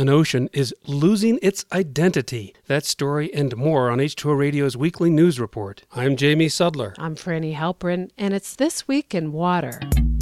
An ocean is losing its identity. That story and more on H2O Radio's weekly news report. I'm Jamie Sudler. I'm Frani Halperin, and it's This Week in Water.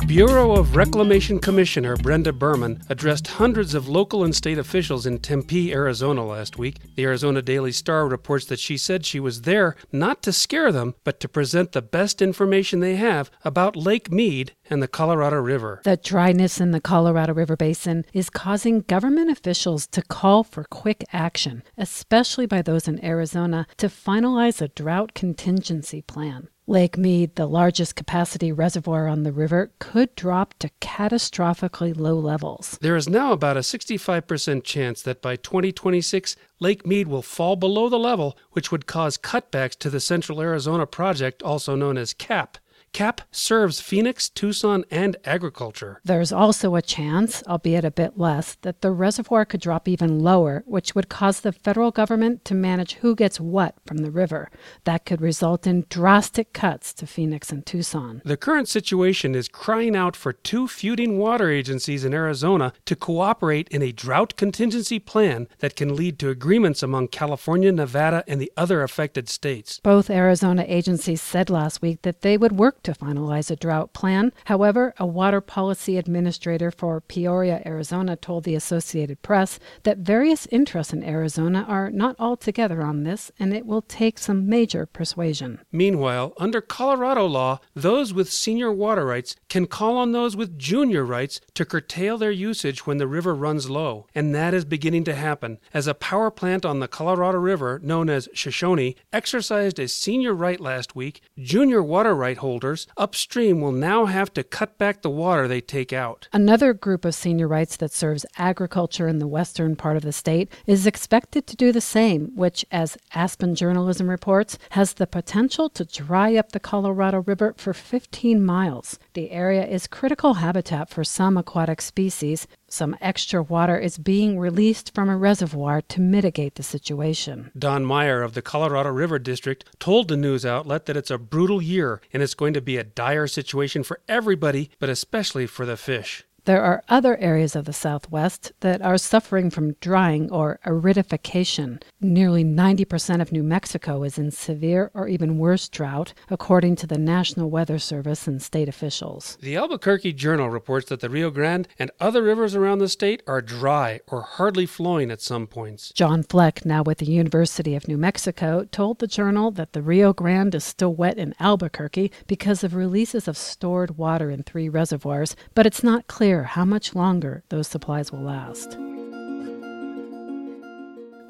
Bureau of Reclamation Commissioner Brenda Burman addressed hundreds of local and state officials in Tempe, Arizona last week. The Arizona Daily Star reports that she said she was there not to scare them, but to present the best information they have about Lake Mead and the Colorado River. The dryness in the Colorado River Basin is causing government officials to call for quick action, especially by those in Arizona, to finalize a drought contingency plan. Lake Mead, the largest capacity reservoir on the river, could drop to catastrophically low levels. There is now about a 65% chance that by 2026, Lake Mead will fall below the level, which would cause cutbacks to the Central Arizona Project, also known as CAP. CAP serves Phoenix, Tucson, and agriculture. There's also a chance, albeit a bit less, that the reservoir could drop even lower, which would cause the federal government to manage who gets what from the river. That could result in drastic cuts to Phoenix and Tucson. The current situation is crying out for two feuding water agencies in Arizona to cooperate in a drought contingency plan that can lead to agreements among California, Nevada, and the other affected states. Both Arizona agencies said last week that they would work to finalize a drought plan. However, a water policy administrator for Peoria, Arizona, told the Associated Press that various interests in Arizona are not all together on this, and it will take some major persuasion. Meanwhile, under Colorado law, those with senior water rights can call on those with junior rights to curtail their usage when the river runs low, and that is beginning to happen as a power plant on the Colorado River, known as Shoshone, exercised a senior right last week. Junior water right holders upstream will now have to cut back the water they take out. Another group of senior rights that serves agriculture in the western part of the state is expected to do the same, which, as Aspen Journalism reports, has the potential to dry up the Colorado River for 15 miles. The area is critical habitat for some aquatic species, some extra water is being released from a reservoir to mitigate the situation. Don Meyer of the Colorado River District told the news outlet that it's a brutal year and it's going to be a dire situation for everybody, but especially for the fish. There are other areas of the Southwest that are suffering from drying or aridification. Nearly 90% of New Mexico is in severe or even worse drought, according to the National Weather Service and state officials. The Albuquerque Journal reports that the Rio Grande and other rivers around the state are dry or hardly flowing at some points. John Fleck, now with the University of New Mexico, told the journal that the Rio Grande is still wet in Albuquerque because of releases of stored water in three reservoirs, but it's not clear how much longer those supplies will last.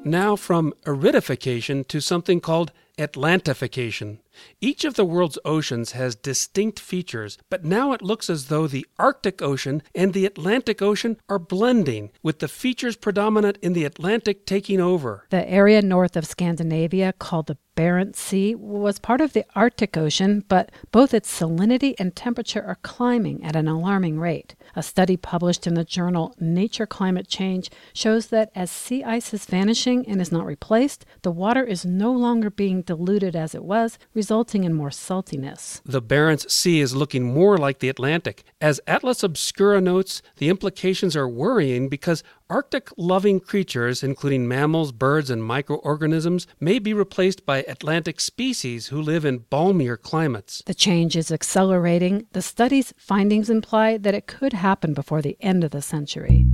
Now, from aridification to something called Atlantification. Each of the world's oceans has distinct features, but now it looks as though the Arctic Ocean and the Atlantic Ocean are blending, with the features predominant in the Atlantic taking over. The area north of Scandinavia, called the Barents Sea, was part of the Arctic Ocean, but both its salinity and temperature are climbing at an alarming rate. A study published in the journal Nature Climate Change shows that as sea ice is vanishing and is not replaced, the water is no longer being diluted as it was, resulting in more saltiness. The Barents Sea is looking more like the Atlantic. As Atlas Obscura notes, the implications are worrying because Arctic loving creatures, including mammals, birds, and microorganisms, may be replaced by Atlantic species who live in balmier climates. The change is accelerating. The study's findings imply that it could happen before the end of the century.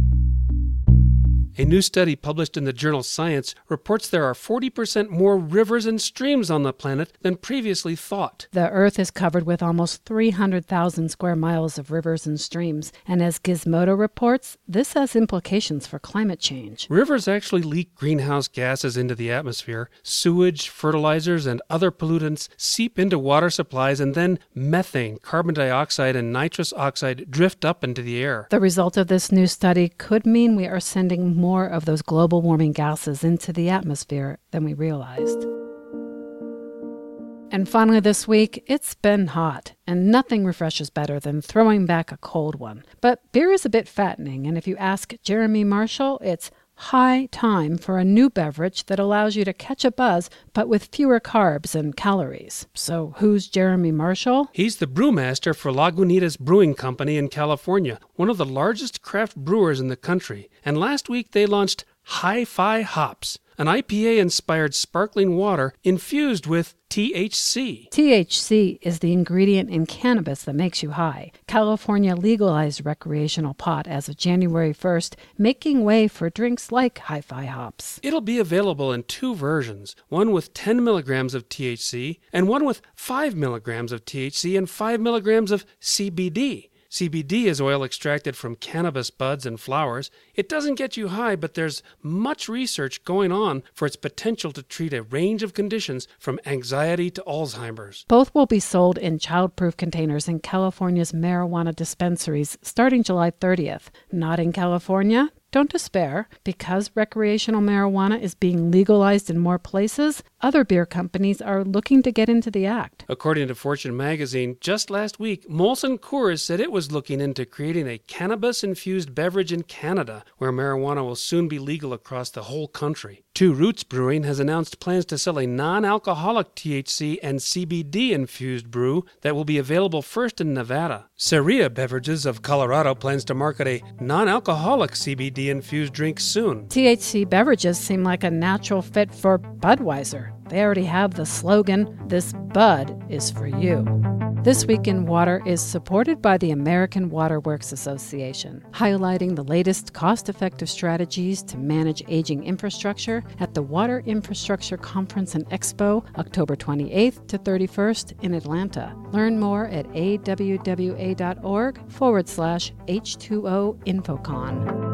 A new study published in the journal Science reports there are 40% more rivers and streams on the planet than previously thought. The Earth is covered with almost 300,000 square miles of rivers and streams, and as Gizmodo reports, this has implications for climate change. Rivers actually leak greenhouse gases into the atmosphere. Sewage, fertilizers, and other pollutants seep into water supplies, and then methane, carbon dioxide, and nitrous oxide drift up into the air. The result of this new study could mean we are sending more of those global warming gases into the atmosphere than we realized. And finally, this week, it's been hot, and nothing refreshes better than throwing back a cold one. But beer is a bit fattening, and if you ask Jeremy Marshall, it's high time for a new beverage that allows you to catch a buzz but with fewer carbs and calories. So, who's Jeremy Marshall? He's the brewmaster for Lagunitas Brewing Company in California, one of the largest craft brewers in the country. And last week they launched Hi Fi Hops, an IPA inspired sparkling water infused with THC. THC is the ingredient in cannabis that makes you high. California legalized recreational pot as of January 1st, making way for drinks like Hi Fi Hops. It'll be available in two versions one with 10 milligrams of THC and one with 5 milligrams of THC and 5 milligrams of CBD. CBD is oil extracted from cannabis buds and flowers. It doesn't get you high, but there's much research going on for its potential to treat a range of conditions from anxiety to Alzheimer's. Both will be sold in childproof containers in California's marijuana dispensaries starting July 30th. Not in California? Don't despair. Because recreational marijuana is being legalized in more places, other beer companies are looking to get into the act. According to Fortune magazine, just last week, Molson Coors said it was looking into creating a cannabis infused beverage in Canada, where marijuana will soon be legal across the whole country. Two Roots Brewing has announced plans to sell a non alcoholic THC and CBD infused brew that will be available first in Nevada. Ceria Beverages of Colorado plans to market a non alcoholic CBD infused drink soon. THC beverages seem like a natural fit for Budweiser. They already have the slogan, This Bud is for you. This Week in Water is supported by the American Waterworks Association, highlighting the latest cost effective strategies to manage aging infrastructure at the Water Infrastructure Conference and Expo, October 28th to 31st in Atlanta. Learn more at awwa.org forward slash H2O Infocon.